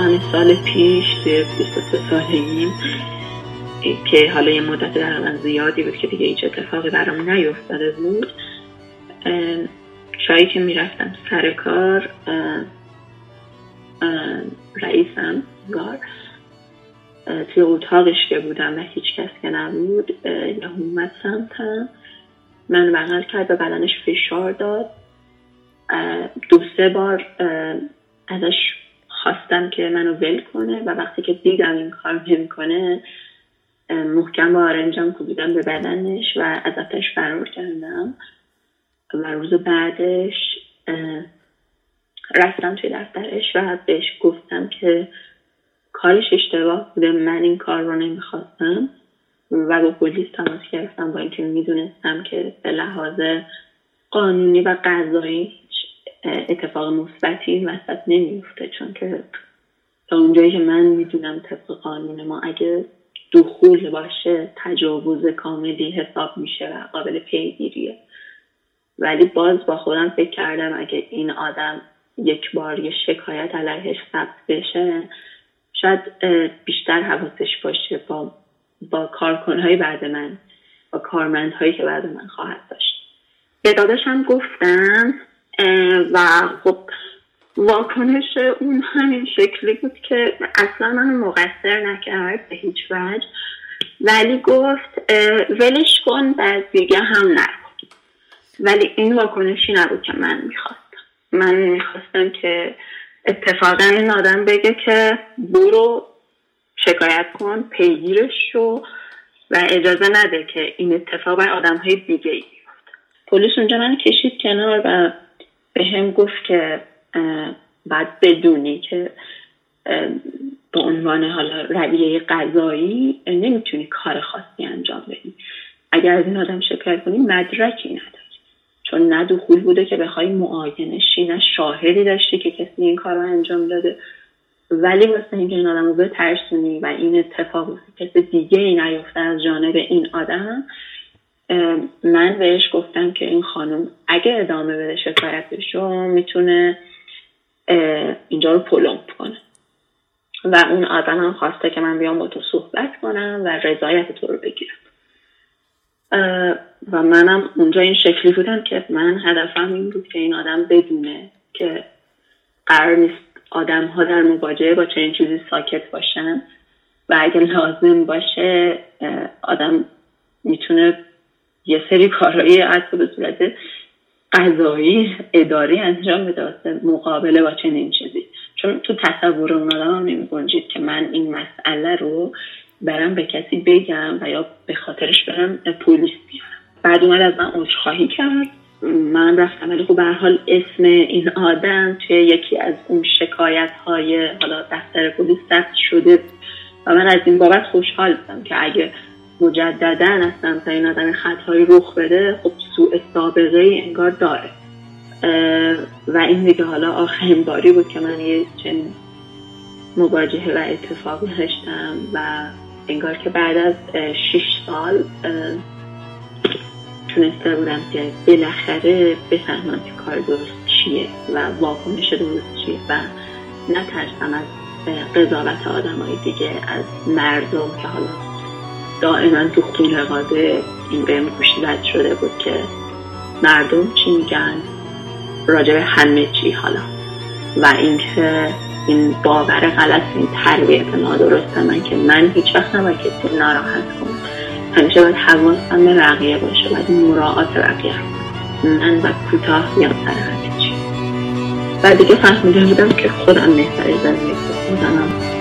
Speaker 5: همین سال پیش توی 23 سالگیم که حالا یه مدت در زیادی بود که دیگه هیچ اتفاقی برام نیفتاده بود شایی که می‌رفتم سر کار رئیسم گار توی اتاقش که بودم و هیچ کس که نبود یا اومد سمتم. من بغل کرد به بدنش فشار داد. دو سه بار ازش خواستم که منو ول کنه و وقتی که دیدم این کار نمی‌کنه محکم با آرنجم کوبیدم به بدنش و از اتش فرار کردم. و روز بعدش رفتم توی دفترش و بهش گفتم که کارش اشتباه بوده من این کار رو نمی‌خواستم. و با پلیس تماس گرفتم با اینکه می‌دونستم که به لحاظ قانونی و قضایی اتفاق مثبتی وسط نمیفته چون که تا اونجایی که من می‌دونم طبق قانون ما اگه دخول باشه تجاوز کاملی حساب میشه و قابل پیگیریه. ولی باز با خودم فکر کردم اگه این آدم یک بار یه شکایت علیهش ثبت بشه شاید بیشتر حواسش باشه با با کارکنهای بعد من با کارمندهایی که بعد من خواهد داشت. به داداشم گفتم و خب واکنش اون همین شکلی بود که اصلا من مقصر نکرد به هیچ وجه. ولی گفت ولش کن و دیگه هم نکن. ولی این واکنشی نبود که من می‌خواستم. من می‌خواستم که اتفاقا این آدم بگه که برو شکایت کن پیگیرش شو و اجازه نده که این اتفاق بر آدم های دیگه ای پلیس اونجا من کشید کنار و به هم گفت که بعد بدونی که به عنوان حالا رویه قضایی نمی‌تونی کار خاصی انجام بدی. اگر از این آدم شکایت کنی مدرکی نداری. چون نه دخول بوده که بخوای معاینشی نه شاهدی داشتی که کسی این کار رو انجام داده. ولی واسه اینکه این آدم رو بترسونی و این اتفاق کسی دیگه ای نیفته از جانب این آدم من بهش گفتم که این خانم اگه ادامه بده شکایتش رو می‌تونه اینجا رو پلمپ کنه. و اون آدم هم خواسته که من بیام با تو صحبت کنم و رضایت تو رو بگیرم. و منم اونجا این شکلی بودم که من هدفم این بود که این آدم بدونه که قرار نیست آدم ها در مواجهه با چنین چیزی ساکت باشن. و اگر لازم باشه آدم می‌تونه یه سری کارهایی حتی به صورت قضایی اداری انجام بده مقابله با چنین چیزی. چون تو تصور اون آدم هم نمی که من این مسئله رو برم به کسی بگم و یا به خاطرش برم پلیس بیارم. بعد اومد از من عذرخواهی کرد. من رفتم ولی خب حال اسم این آدم توی یکی از اون شکایت های حالا دفتر پلیس ثبت شده و من از این بابت خوشحال بودم که اگه مجددا از سمت این آدم خطایی رخ بده خب سوء سابقه ای انگار داره. و این دیگه حالا آخرین باری بود که من یه چنین مواجهه و اتفاقی داشتم و انگار که بعد از شش سال تونسته بودم که بالاخره بفهمم که کار درست چیه و واکنش درست چیه و نترسم از قضاوت آدم های دیگه از مردم که حالا دائما تو خونه قاده این بهم گوشی زد شده بود که مردم چی میگن؟ راجع همه چی حالا. و اینکه این باور غلط این تربیت نادرست من که من هیچ وقت نباید کسی ناراحت کنم. همیشه باید حواسم به بقیه باشه باید مراعات بقیه من و کوتاه میام سر همه چی. و دیگه فهمیده بودم که خودم بهتری زندگی کنم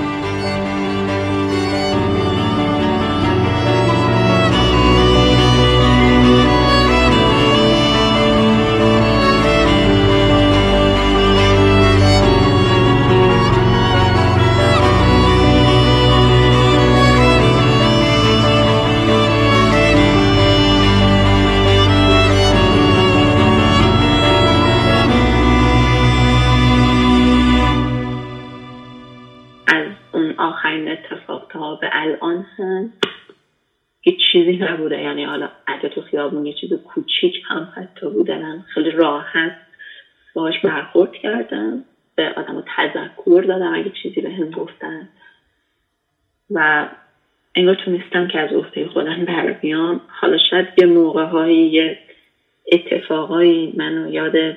Speaker 5: چیزی نبوده. یعنی حالا اگه تو خیابون یه چیز کوچیک هم حتی بودن خیلی راحت باش برخورد کردم. به آدم تذکر دادم اگه چیزی به هم گفتن. و انگار تونستم که از افته خودم بر بیام. حالا شاید یه موقع هایی یه اتفاقایی منو یاد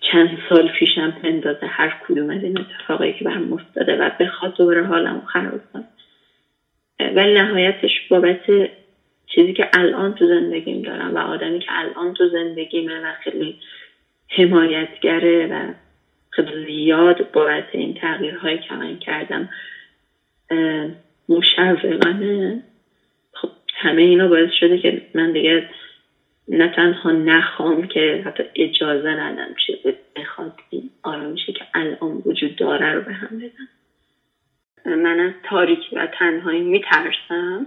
Speaker 5: چند سال پیشم پندازه هر کدوم از این اتفاقایی که برم افتاده و بخواد دوباره حالم خراب کنه. ولی نهایتش بابت چیزی که الان تو زندگیم دارم و آدمی که الان تو زندگیمه و خیلی حمایتگره و خیلی زیاد بابت این تغییرهایی که من کردم مشوقانه. خب همه اینا باعث شده که من دیگه نه تنها نخوام که حتی اجازه ندم چیزی بخواد این آرامشی که الان وجود داره رو به هم بدم. من از تاریکی و تنهایی میترسم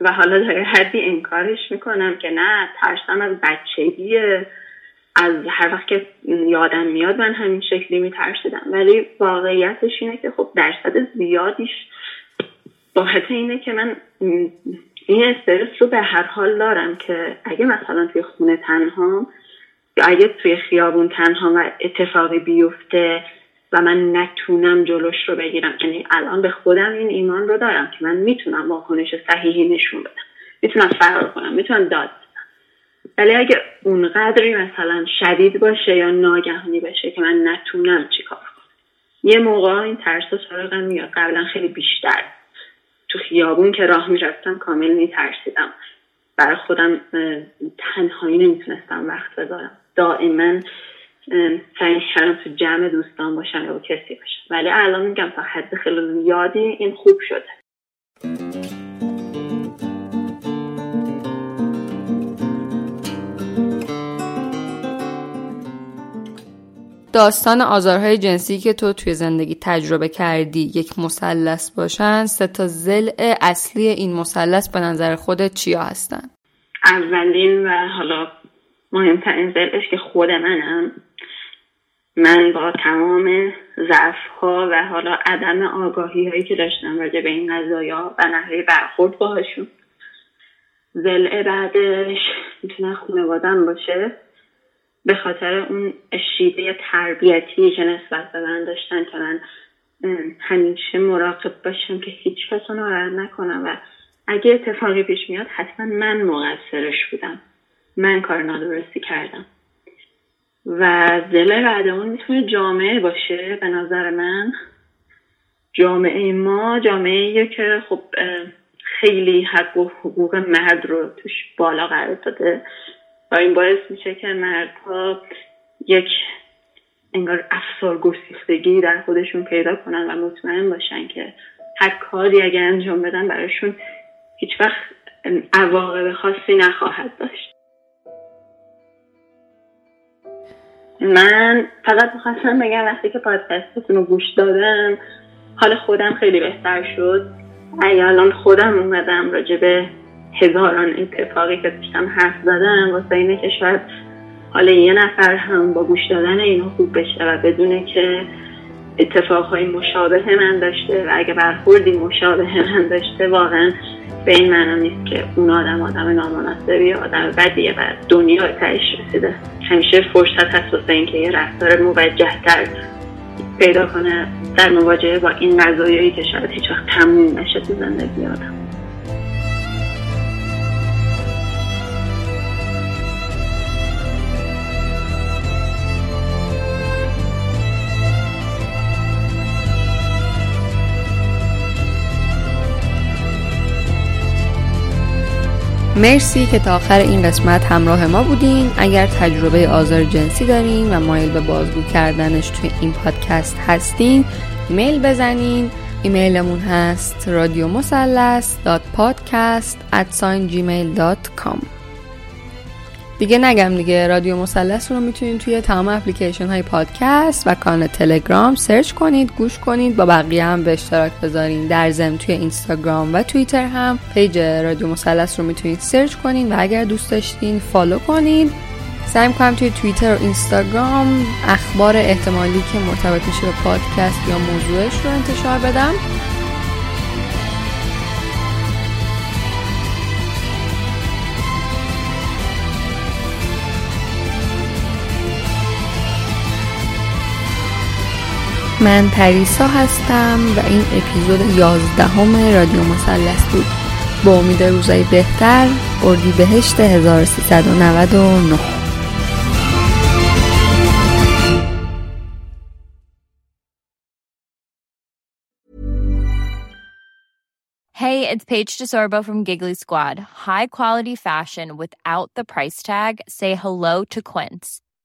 Speaker 5: و حالا در حدی انکارش می‌کنم که نه ترسم از بچگیه. از هر وقت که یادم میاد من همین شکلی میترسیدم. ولی واقعیتش اینه که خب درصد زیادیش باحث اینه که من این استرس رو به هر حال دارم که اگه مثلا توی خونه تنها یا اگه توی خیابون تنها و اتفاقی بیفته و من نتونم جلوش رو بگیرم. یعنی الان به خودم این ایمان رو دارم که من می‌تونم واکنش صحیحی نشون بدم. می‌تونم فرار کنم می‌تونم داد ولی اگه اونقدری مثلا شدید باشه یا ناگهانی باشه که من نتونم چیکار کنم. یه موقع این ترس سراغم میاد. قبلا خیلی بیشتر. تو خیابون که راه می‌رفتم کامل میترسیدم. برای خودم تنهایی نمی‌تونستم وقت بذارم. دائما سعی کردم تو جمع دوستان باشم یا کسی باشم. ولی الان میگم تا حد خیلی زیادی این خوب شده.
Speaker 4: داستان آزارهای جنسی که تو توی زندگی تجربه کردی یک مثلث باشن سه تا زل اصلی این مثلث به نظر خودت چیا هستن؟
Speaker 5: اولین و حالا مهمترین زلش که خود منم. من با تمام ضعف ها و حالا عدم آگاهی هایی که داشتم راجع به این قضایا و نحوه برخورد باهاشون. زل بعدش می‌تونه خانوادم باشه. به خاطر اون شیوه تربیتی که نسبت به من داشتن که من همیشه مراقب باشم که هیچ کس ناراحت نکنم و اگه اتفاقی پیش میاد حتما من مقصرش بودم. من کار نادرستی کردم. و دل بعد اون می‌تونه جامعه باشه به نظر من. جامعه ما جامعه که خب خیلی حق و حقوق مرد رو توش بالا قرار داده. و این باعث میشه که مردها یک انگار افسار گسیختگی در خودشون پیدا کنن و مطمئن باشن که هر کاری اگه انجام بدن براشون هیچ وقت عواقب خاصی نخواهد داشت. من فقط می‌خواستم بگم وقتی که پادکستتون رو گوش دادم حال خودم خیلی بهتر شد. الان خودم اومدم راجبه هزاران اتفاقی که داشتم حرف زدم واسه اینه که شاید حالا یه نفر هم با گوش دادن اینو خوب بشه و بدونه که اتفاقهای مشابه من داشته و اگه برخوردی مشابه من داشته واقعا به این معنا نیست که اون آدم آدم نامناسبی آدم بدیه و دنیا تهش رسیده. همیشه فرصت هست واسه اینکه یه رفتار موجه تر پیدا کنه در مواجهه با این قضایایی که شاید هیچ وقت تموم نشه تو زندگی آدم.
Speaker 4: مرسی که تا آخر این قسمت همراه ما بودین. اگر تجربه آزار جنسی دارین و مایل به بازگو کردنش توی این پادکست هستین ایمیل بزنین. ایمیلمون هست رادیو مثلث دیگه نگم دیگه رادیو مثلث رو می‌تونید توی تمام اپلیکیشن های پادکست و کانال تلگرام search کنید گوش کنید با بقیه هم به اشتراک بذارین. در ضمن توی اینستاگرام و توییتر هم page رادیو مثلث رو می‌تونید search کنید و اگر دوست داشتین follow کنید. سعی می‌کنم توی توییتر و اینستاگرام اخبار احتمالی که مرتبط میشه به پادکست یا موضوعش رو انتشار بدم. من پریسا هستم و این اپیزود یازدهم رادیو مثلث بود با امید روزای بهتر اردی بهشت 1399
Speaker 1: Hey, it's Paige DeSorbo from Giggly Squad. High quality fashion without the price tag. Say hello to Quince.